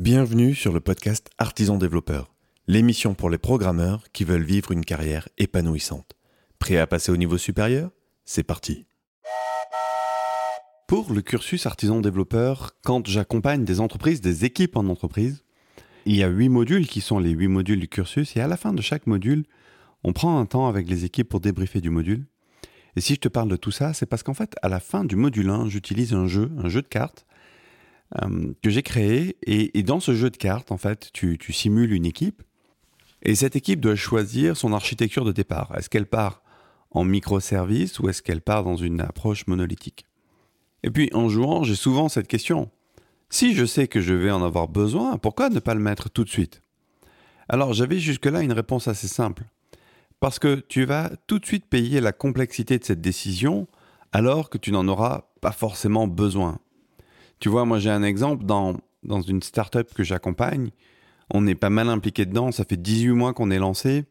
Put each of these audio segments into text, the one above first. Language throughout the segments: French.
Bienvenue sur le podcast Artisan Développeur, l'émission pour les programmeurs qui veulent vivre une carrière épanouissante. Prêt à passer au niveau supérieur? C'est parti Pour le cursus Artisan Développeur, quand j'accompagne des entreprises, des équipes en entreprise, il y a huit modules qui sont les huit modules du cursus et à la fin de chaque module, on prend un temps avec les équipes pour débriefer du module. Et si je te parle de tout ça, c'est parce qu'en fait, à la fin du module 1, j'utilise un jeu, un jeu de cartes, euh, que j'ai créé. Et, dans ce jeu de cartes, en fait, tu, simules une équipe. Et cette équipe doit choisir son architecture de départ. Est-ce qu'elle part en microservice ou est-ce qu'elle part dans une approche monolithique? Et puis en jouant, j'ai souvent cette question. Si je sais que je vais en avoir besoin, pourquoi ne pas le mettre tout de suite? Alors j'avais jusque-là une réponse assez simple. Parce que tu vas tout de suite payer la complexité de cette décision alors que tu n'en auras pas forcément besoin. Tu vois, moi j'ai un exemple dans, dans une startup que j'accompagne. On est pas mal impliqué dedans, ça fait 18 mois qu'on est lancé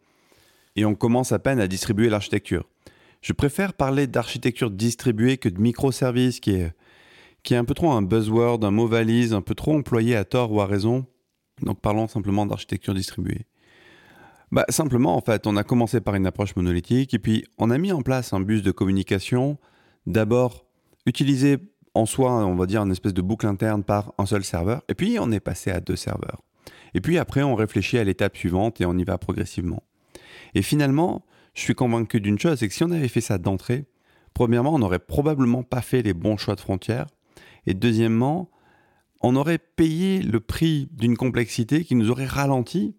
et on commence à peine à distribuer l'architecture. Je préfère parler d'architecture distribuée que de microservices qui est, qui est un peu trop un buzzword, un mot valise, un peu trop employé à tort ou à raison. Donc parlons simplement d'architecture distribuée. Bah, simplement, en fait, on a commencé par une approche monolithique et puis on a mis en place un bus de communication. D'abord, utilisé en soi, on va dire, une espèce de boucle interne par un seul serveur. Et puis, on est passé à deux serveurs. Et puis après, on réfléchit à l'étape suivante et on y va progressivement. Et finalement, je suis convaincu d'une chose, c'est que si on avait fait ça d'entrée, premièrement, on n'aurait probablement pas fait les bons choix de frontières. Et deuxièmement, on aurait payé le prix d'une complexité qui nous aurait ralenti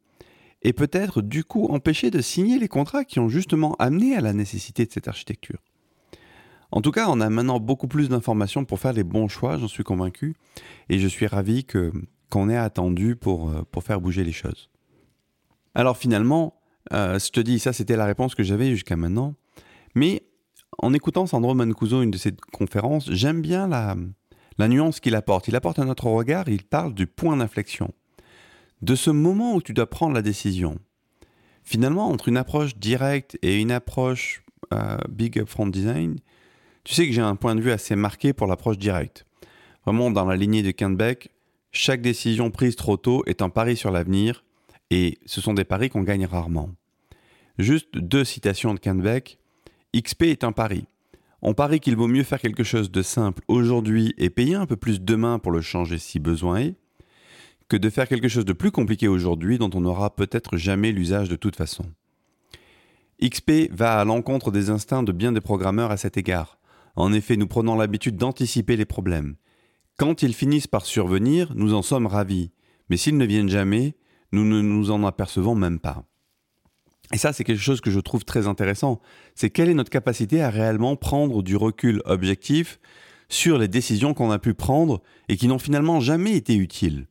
et peut-être du coup empêché de signer les contrats qui ont justement amené à la nécessité de cette architecture. En tout cas, on a maintenant beaucoup plus d'informations pour faire les bons choix, j'en suis convaincu, et je suis ravi qu'on ait attendu pour, euh, pour faire bouger les choses. Alors finalement, euh, je te dis, ça c'était la réponse que j'avais jusqu'à maintenant, mais en écoutant Sandro Mancuso, une de ses conférences, j'aime bien la, la nuance qu'il apporte. Il apporte un autre regard, il parle du point d'inflexion, de ce moment où tu dois prendre la décision. Finalement, entre une approche directe et une approche euh, big upfront design, tu sais que j'ai un point de vue assez marqué pour l'approche directe. Vraiment, dans la lignée de Beck, chaque décision prise trop tôt est un pari sur l'avenir, et ce sont des paris qu'on gagne rarement. Juste deux citations de Beck. XP est un pari. On parie qu'il vaut mieux faire quelque chose de simple aujourd'hui et payer un peu plus demain pour le changer si besoin est, que de faire quelque chose de plus compliqué aujourd'hui dont on n'aura peut-être jamais l'usage de toute façon. XP va à l'encontre des instincts de bien des programmeurs à cet égard. En effet, nous prenons l'habitude d'anticiper les problèmes. Quand ils finissent par survenir, nous en sommes ravis, mais s'ils ne viennent jamais, nous ne nous en apercevons même pas. Et ça, c'est quelque chose que je trouve très intéressant. C'est quelle est notre capacité à réellement prendre du recul objectif sur les décisions qu'on a pu prendre et qui n'ont finalement jamais été utiles.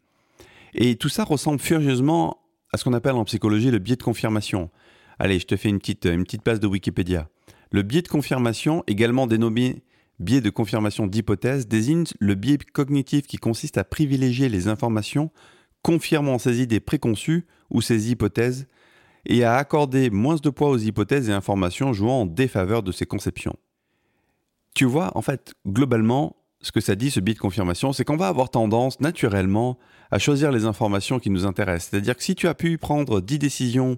Et tout ça ressemble furieusement à ce qu'on appelle en psychologie le biais de confirmation. Allez, je te fais une petite, une de Wikipédia. Le biais de confirmation, également dénommé biais de confirmation d'hypothèse, désigne le biais cognitif qui consiste à privilégier les informations confirmant ses idées préconçues ou ses hypothèses et à accorder moins de poids aux hypothèses et informations jouant en défaveur de ses conceptions. Tu vois, en fait, globalement, ce que ça dit, ce biais de confirmation, c'est qu'on va avoir tendance naturellement à choisir les informations qui nous intéressent. C'est-à-dire que si tu as pu prendre 10 décisions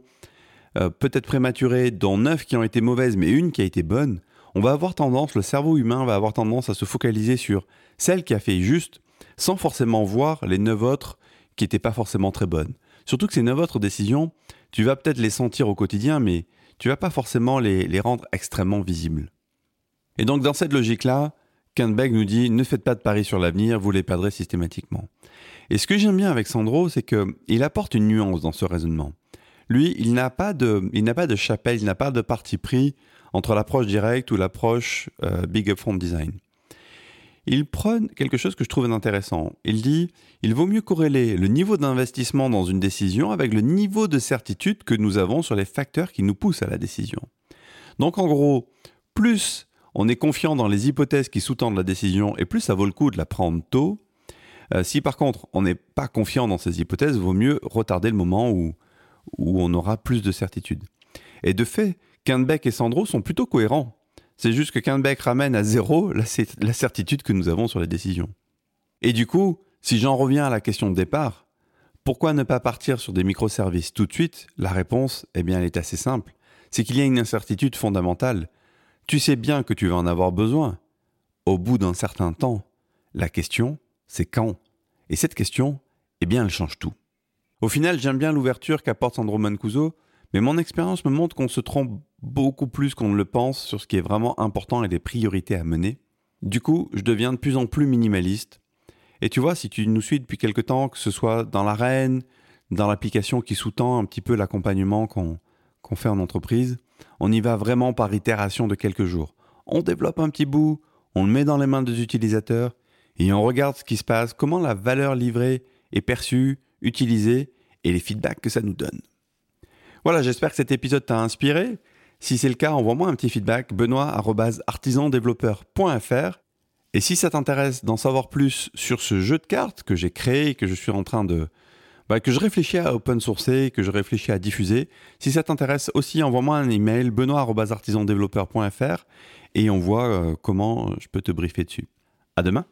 euh, peut-être prématurées, dont neuf qui ont été mauvaises, mais une qui a été bonne, on va avoir tendance, le cerveau humain va avoir tendance à se focaliser sur celle qui a fait juste, sans forcément voir les neuf autres qui n'étaient pas forcément très bonnes. Surtout que ces neuf autres décisions, tu vas peut-être les sentir au quotidien, mais tu vas pas forcément les, les rendre extrêmement visibles. Et donc dans cette logique-là, Kentbeck nous dit ne faites pas de paris sur l'avenir, vous les perdrez systématiquement. Et ce que j'aime bien avec Sandro, c'est qu'il apporte une nuance dans ce raisonnement. Lui, il n'a pas de, il n'a pas de chapelle, il n'a pas de parti pris entre l'approche directe ou l'approche euh, big upfront design. Il prône quelque chose que je trouve intéressant. Il dit il vaut mieux corréler le niveau d'investissement dans une décision avec le niveau de certitude que nous avons sur les facteurs qui nous poussent à la décision. Donc en gros, plus on est confiant dans les hypothèses qui sous-tendent la décision et plus ça vaut le coup de la prendre tôt. Euh, si par contre on n'est pas confiant dans ces hypothèses, vaut mieux retarder le moment où où on aura plus de certitude. Et de fait, Kentbeck et Sandro sont plutôt cohérents. C'est juste que Kentbeck ramène à zéro la, certitude que nous avons sur les décisions. Et du coup, si j'en reviens à la question de départ, Pourquoi ne pas partir sur des microservices tout de suite? La réponse, eh bien, elle est assez simple. C'est qu'il y a une incertitude fondamentale. Tu sais bien que tu vas en avoir besoin. Au bout d'un certain temps, la question, c'est quand? Et cette question, eh bien, elle change tout. Au final, j'aime bien l'ouverture qu'apporte Sandro Mancuso, mais mon expérience me montre qu'on se trompe beaucoup plus qu'on ne le pense sur ce qui est vraiment important et les priorités à mener. Du coup, je deviens de plus en plus minimaliste et tu vois, si tu nous suis depuis quelque temps, que ce soit dans l'arène, dans l'application qui sous-tend un petit peu l'accompagnement qu'on fait en entreprise, on y va vraiment par itération de quelques jours. On développe un petit bout, on le met dans les mains des utilisateurs, et on regarde ce qui se passe, comment la valeur livrée est perçue, utilisée, et les feedbacks que ça nous donne. Voilà, j'espère que cet épisode t'a inspiré. Si c'est le cas, envoie-moi un petit feedback, benoît.artisandéveloppeur.fr et si ça t'intéresse d'en savoir plus sur ce jeu de cartes que j'ai créé que je suis en train de. Bah, que je réfléchis à open sourcer, que je réfléchis à diffuser, si ça t'intéresse aussi, envoie-moi un email benoît.artisandéveloppeur.fr et on voit euh, comment je peux te briefer dessus. À demain!